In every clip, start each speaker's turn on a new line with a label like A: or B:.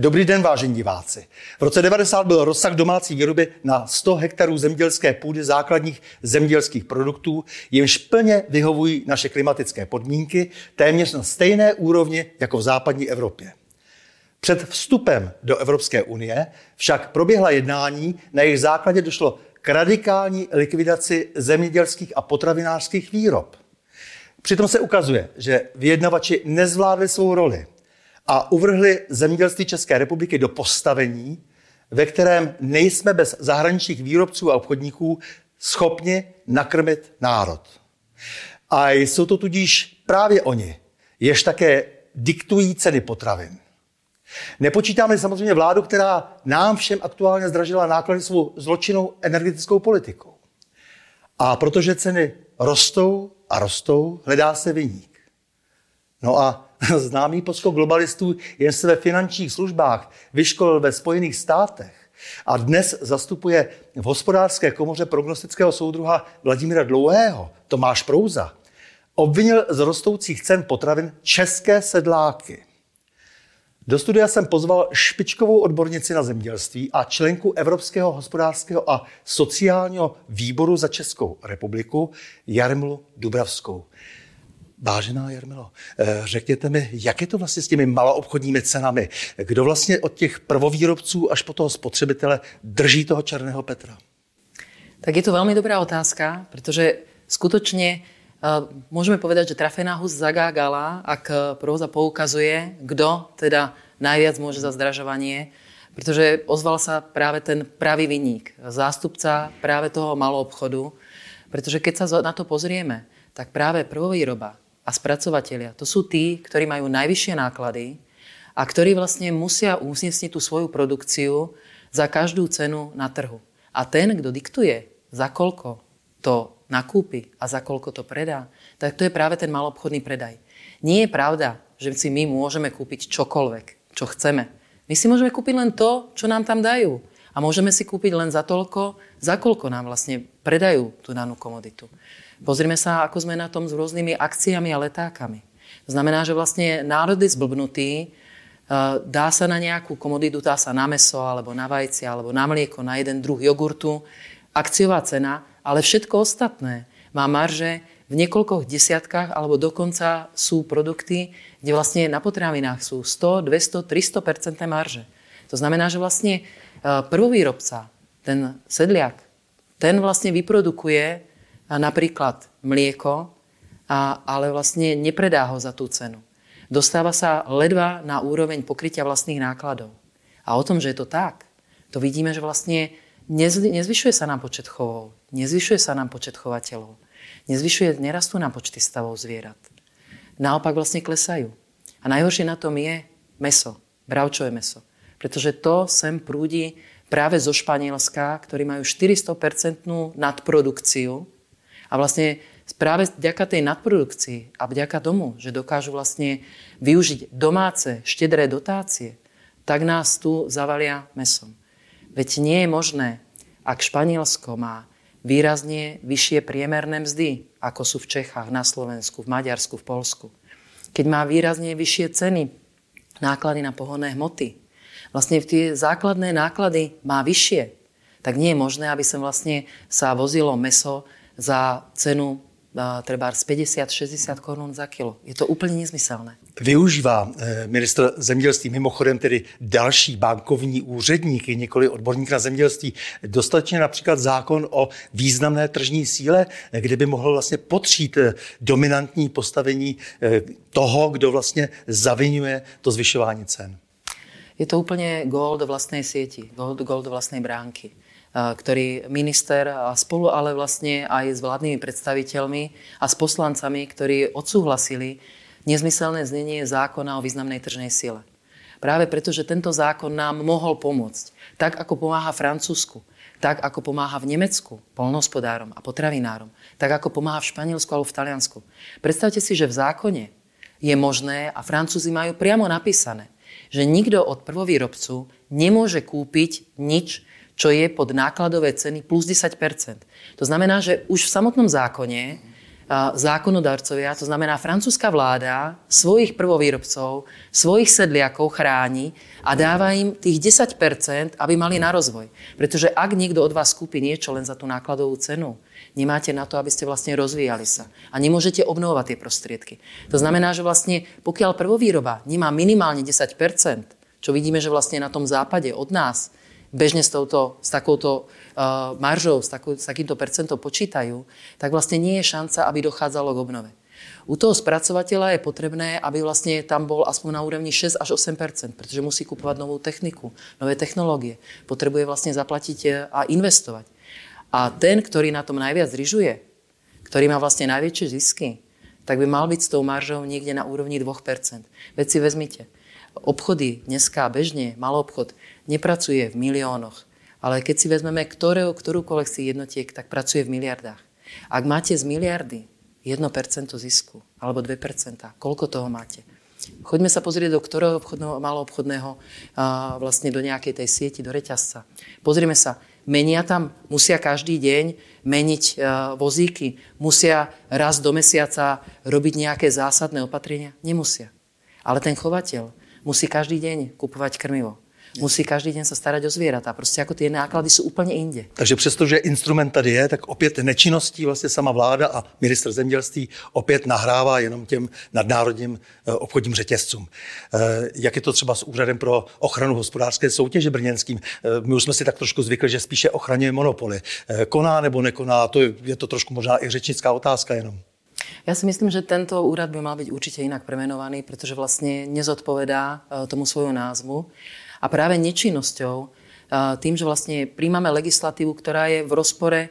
A: Dobrý den, vážení diváci. V roce 90 byl rozsah domácí výroby na 100 hektarů zemědělské půdy základních zemědělských produktů, jimž plně vyhovují naše klimatické podmínky, téměř na stejné úrovni jako v západní Evropě. Před vstupem do Evropské unie však proběhla jednání, na jejich základě došlo k radikální likvidaci zemědělských a potravinářských výrob. Přitom se ukazuje, že vyjednavači nezvládli svou roli a uvrhli zemědělství České republiky do postavení, ve kterém nejsme bez zahraničních výrobců a obchodníků schopni nakrmit národ. A jsou to tudíž právě oni, jež také diktují ceny potravin. Nepočítáme samozřejmě vládu, která nám všem aktuálně zdražila náklady svou zločinnou energetickou politikou. A protože ceny rostou a rostou, hledá se vyník. No a známý poskok globalistů jen se ve finančních službách vyškolil ve Spojených státech a dnes zastupuje v hospodářské komoře prognostického soudruha Vladimíra Dlouhého, Tomáš Prouza, obvinil z rostoucích cen potravin české sedláky. Do studia jsem pozval špičkovou odbornici na zemědělství a členku Evropského hospodářského a sociálního výboru za Českou republiku Jarmilu Dubravskou. Vážená Jarmilo, eh, řekněte mi, jak je to vlastně s těmi maloobchodními cenami? Kdo vlastně od těch prvovýrobců až po toho spotřebitele drží toho černého Petra?
B: Tak je to veľmi dobrá otázka, pretože skutočne uh, môžeme povedať, že trafená hus zagágala, ak próza poukazuje, kto teda najviac môže za zdražovanie, pretože ozval sa práve ten pravý vinník, zástupca práve toho maloobchodu, pretože keď sa na to pozrieme, tak práve prvovýroba a spracovateľia, to sú tí, ktorí majú najvyššie náklady a ktorí vlastne musia usniesniť tú svoju produkciu za každú cenu na trhu. A ten, kto diktuje, za koľko to nakúpi a za koľko to predá, tak to je práve ten malobchodný predaj. Nie je pravda, že si my môžeme kúpiť čokoľvek, čo chceme. My si môžeme kúpiť len to, čo nám tam dajú. A môžeme si kúpiť len za toľko, za koľko nám vlastne predajú tú danú komoditu. Pozrime sa, ako sme na tom s rôznymi akciami a letákami. Znamená, že vlastne národ je zblbnutý, e, dá sa na nejakú komoditu, dá sa na meso, alebo na vajci, alebo na mlieko, na jeden druh jogurtu, akciová cena, ale všetko ostatné má marže v niekoľkoch desiatkách, alebo dokonca sú produkty, kde vlastne na potravinách sú 100, 200, 300% marže. To znamená, že vlastne e, prvovýrobca, ten sedliak, ten vlastne vyprodukuje napríklad mlieko, a, ale vlastne nepredá ho za tú cenu. Dostáva sa ledva na úroveň pokrytia vlastných nákladov. A o tom, že je to tak, to vidíme, že vlastne nezvyšuje sa nám počet chovov, nezvyšuje sa nám počet chovateľov, nezvyšuje, nerastú nám počty stavov zvierat. Naopak vlastne klesajú. A najhoršie na tom je meso, bravčové meso. Pretože to sem prúdi práve zo Španielska, ktorí majú 400% nadprodukciu a vlastne práve vďaka tej nadprodukcii a vďaka tomu, že dokážu vlastne využiť domáce, štedré dotácie, tak nás tu zavalia mesom. Veď nie je možné, ak Španielsko má výrazne vyššie priemerné mzdy, ako sú v Čechách, na Slovensku, v Maďarsku, v Polsku. Keď má výrazne vyššie ceny, náklady na pohonné hmoty, vlastne tie základné náklady má vyššie, tak nie je možné, aby sa vlastne sa vozilo meso za cenu treba z 50-60 korun za kilo. Je to úplně nezmyselné.
A: Využívá eh, ministr zemědělství mimochodem tedy další bankovní úředníky, několik odborník na zemědělství, dostatečně například zákon o významné tržní síle, kde by mohl vlastně potřít eh, dominantní postavení eh, toho, kdo vlastně zavinuje to zvyšování cen.
B: Je to úplně gól do vlastnej sieti, gól do vlastnej bránky ktorý minister spolu ale vlastne aj s vládnymi predstaviteľmi a s poslancami, ktorí odsúhlasili nezmyselné znenie zákona o významnej tržnej sile. Práve preto, že tento zákon nám mohol pomôcť. Tak, ako pomáha Francúzsku, tak, ako pomáha v Nemecku polnohospodárom a potravinárom, tak, ako pomáha v Španielsku alebo v Taliansku. Predstavte si, že v zákone je možné, a Francúzi majú priamo napísané, že nikto od prvovýrobcu nemôže kúpiť nič, čo je pod nákladové ceny plus 10% To znamená, že už v samotnom zákone zákonodarcovia, to znamená francúzska vláda, svojich prvovýrobcov, svojich sedliakov chráni a dáva im tých 10%, aby mali na rozvoj. Pretože ak niekto od vás kúpi niečo len za tú nákladovú cenu, nemáte na to, aby ste vlastne rozvíjali sa. A nemôžete obnovovať tie prostriedky. To znamená, že vlastne pokiaľ prvovýroba nemá minimálne 10%, čo vidíme, že vlastne na tom západe od nás, bežne s, touto, s takouto uh, maržou, s, takou, s takýmto percentom počítajú, tak vlastne nie je šanca, aby dochádzalo k obnove. U toho spracovateľa je potrebné, aby vlastne tam bol aspoň na úrovni 6 až 8% pretože musí kupovať novú techniku, nové technológie. Potrebuje vlastne zaplatiť e, a investovať. A ten, ktorý na tom najviac zrižuje, ktorý má vlastne najväčšie zisky, tak by mal byť s tou maržou niekde na úrovni 2 Veď si vezmite, obchody dneska bežne, malý obchod, nepracuje v miliónoch. Ale keď si vezmeme ktorého, ktorúkoľvek si jednotiek, tak pracuje v miliardách. Ak máte z miliardy 1% zisku, alebo 2%, koľko toho máte? Choďme sa pozrieť do ktorého obchodného, maloobchodného, a vlastne do nejakej tej sieti, do reťazca. Pozrieme sa, menia tam, musia každý deň meniť vozíky, musia raz do mesiaca robiť nejaké zásadné opatrenia? Nemusia. Ale ten chovateľ musí každý deň kupovať krmivo musí každý den se starať o zvířata. Prostě jako ty náklady jsou úplně inde.
A: Takže přestože instrument tady je, tak opět nečinností vlastně sama vláda a minister zemědělství opět nahrává jenom těm nadnárodním eh, obchodním řetězcům. Eh, jak je to třeba s úřadem pro ochranu hospodářské soutěže brněnským? Eh, my už jsme si tak trošku zvykli, že spíše ochraňuje monopoly. Koná nebo nekoná, to je, je to trošku možná i řečnická otázka jenom.
B: Ja si myslím, že tento úrad by mal byť určite inak premenovaný, pretože vlastne nezodpovedá tomu svoju názvu. A práve nečinnosťou, tým, že vlastne príjmame legislatívu, ktorá je v rozpore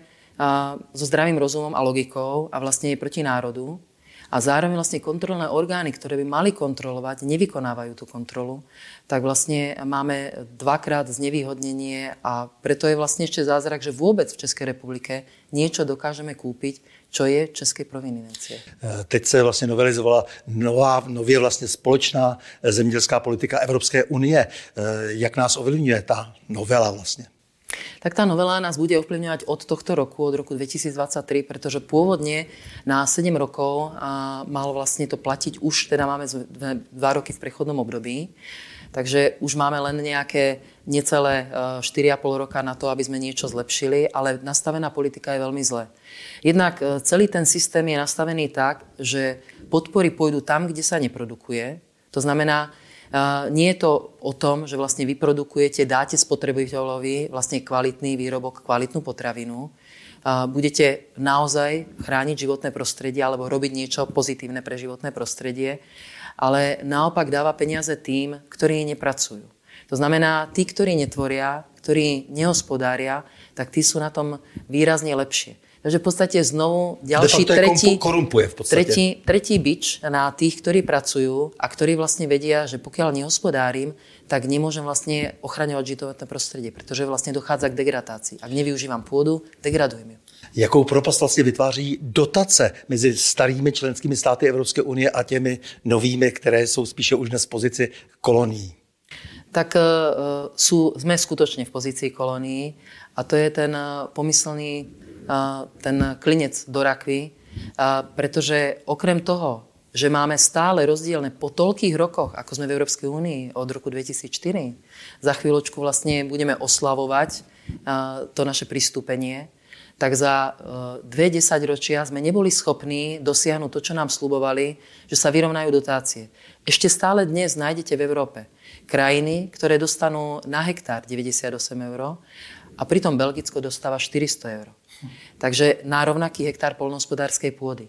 B: so zdravým rozumom a logikou a vlastne je proti národu, a zároveň vlastne kontrolné orgány, ktoré by mali kontrolovať, nevykonávajú tú kontrolu, tak vlastne máme dvakrát znevýhodnenie a preto je vlastne ešte zázrak, že vôbec v Českej republike niečo dokážeme kúpiť, čo je české provininencie.
A: Eh, teď se vlastně novelizovala nová, nově vlastně společná zemědělská politika Evropské unie. Eh, jak nás ovlivňuje ta novela vlastně?
B: Tak tá novela nás bude ovplyvňovať od tohto roku, od roku 2023, pretože pôvodne na 7 rokov a malo vlastne to platiť už, teda máme 2 roky v prechodnom období. Takže už máme len nejaké necelé 4,5 e, roka na to, aby sme niečo zlepšili, ale nastavená politika je veľmi zlé. Jednak e, celý ten systém je nastavený tak, že podpory pôjdu tam, kde sa neprodukuje. To znamená, nie je to o tom, že vlastne vyprodukujete, dáte spotrebiteľovi vlastne kvalitný výrobok, kvalitnú potravinu, budete naozaj chrániť životné prostredie alebo robiť niečo pozitívne pre životné prostredie, ale naopak dáva peniaze tým, ktorí nepracujú. To znamená, tí, ktorí netvoria, ktorí nehospodária, tak tí sú na tom výrazne lepšie. Takže v podstate znovu ďalší tretí,
A: korumpuje v podstate.
B: Tretí, tretí bič na tých, ktorí pracujú a ktorí vlastne vedia, že pokiaľ nehospodárim, tak nemôžem vlastne ochraňovať životné prostredie, pretože vlastne dochádza k degradácii. Ak nevyužívam pôdu, degradujem ju.
A: Jakou propast vlastně vytváří dotace mezi starými členskými státy Evropské unie a těmi novými, které jsou spíše už dnes v pozici kolonií?
B: Tak uh, sú, sme skutočne v pozícii kolónií a to je ten uh, pomyslný ten klinec do rakvy, pretože okrem toho, že máme stále rozdielne po toľkých rokoch, ako sme v Európskej únii od roku 2004, za chvíľočku vlastne budeme oslavovať to naše pristúpenie, tak za dve desaťročia sme neboli schopní dosiahnuť to, čo nám slubovali, že sa vyrovnajú dotácie. Ešte stále dnes nájdete v Európe krajiny, ktoré dostanú na hektár 98 eur a pritom Belgicko dostáva 400 eur. Takže na rovnaký hektár polnohospodárskej pôdy.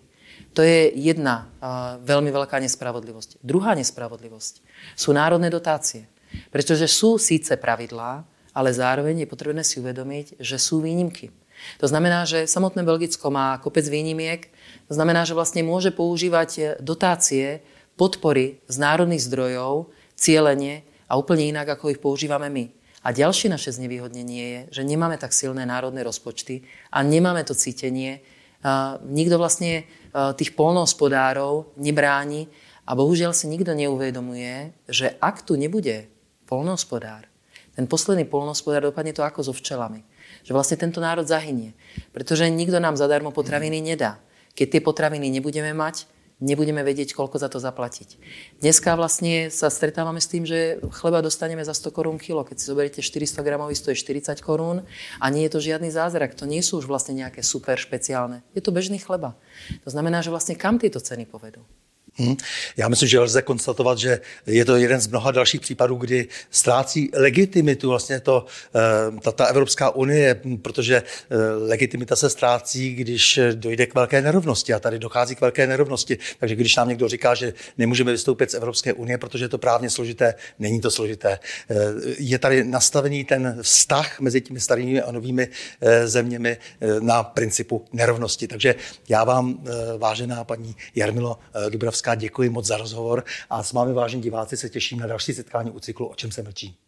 B: To je jedna uh, veľmi veľká nespravodlivosť. Druhá nespravodlivosť sú národné dotácie. Pretože sú síce pravidlá, ale zároveň je potrebné si uvedomiť, že sú výnimky. To znamená, že samotné Belgicko má kopec výnimiek, to znamená, že vlastne môže používať dotácie, podpory z národných zdrojov, cieľene a úplne inak, ako ich používame my. A ďalšie naše znevýhodnenie je, že nemáme tak silné národné rozpočty a nemáme to cítenie. Nikto vlastne tých polnohospodárov nebráni a bohužiaľ si nikto neuvedomuje, že ak tu nebude polnohospodár, ten posledný polnohospodár dopadne to ako so včelami. Že vlastne tento národ zahynie. Pretože nikto nám zadarmo potraviny nedá. keď tie potraviny nebudeme mať, nebudeme vedieť, koľko za to zaplatiť. Dneska vlastne sa stretávame s tým, že chleba dostaneme za 100 korún kilo. Keď si zoberiete 400 gramový, stojí 40 korún a nie je to žiadny zázrak. To nie sú už vlastne nejaké super špeciálne. Je to bežný chleba. To znamená, že vlastne kam tieto ceny povedú?
A: Hmm. Já myslím, že lze konstatovat, že je to jeden z mnoha dalších případů, kdy ztrácí legitimitu vlastně to, eh, ta, ta Evropská unie, protože eh, legitimita se ztrácí, když dojde k velké nerovnosti a tady dochází k velké nerovnosti. Takže když nám někdo říká, že nemůžeme vystoupit z Evropské unie, protože je to právně složité, není to složité. Eh, je tady nastavený ten vztah mezi těmi starými a novými zeměmi na principu nerovnosti. Takže já vám, vážená paní Jarmilo Dubravská, děkuji moc za rozhovor a s vámi, vážení diváci, se těším na další setkání u cyklu O čem se mlčí.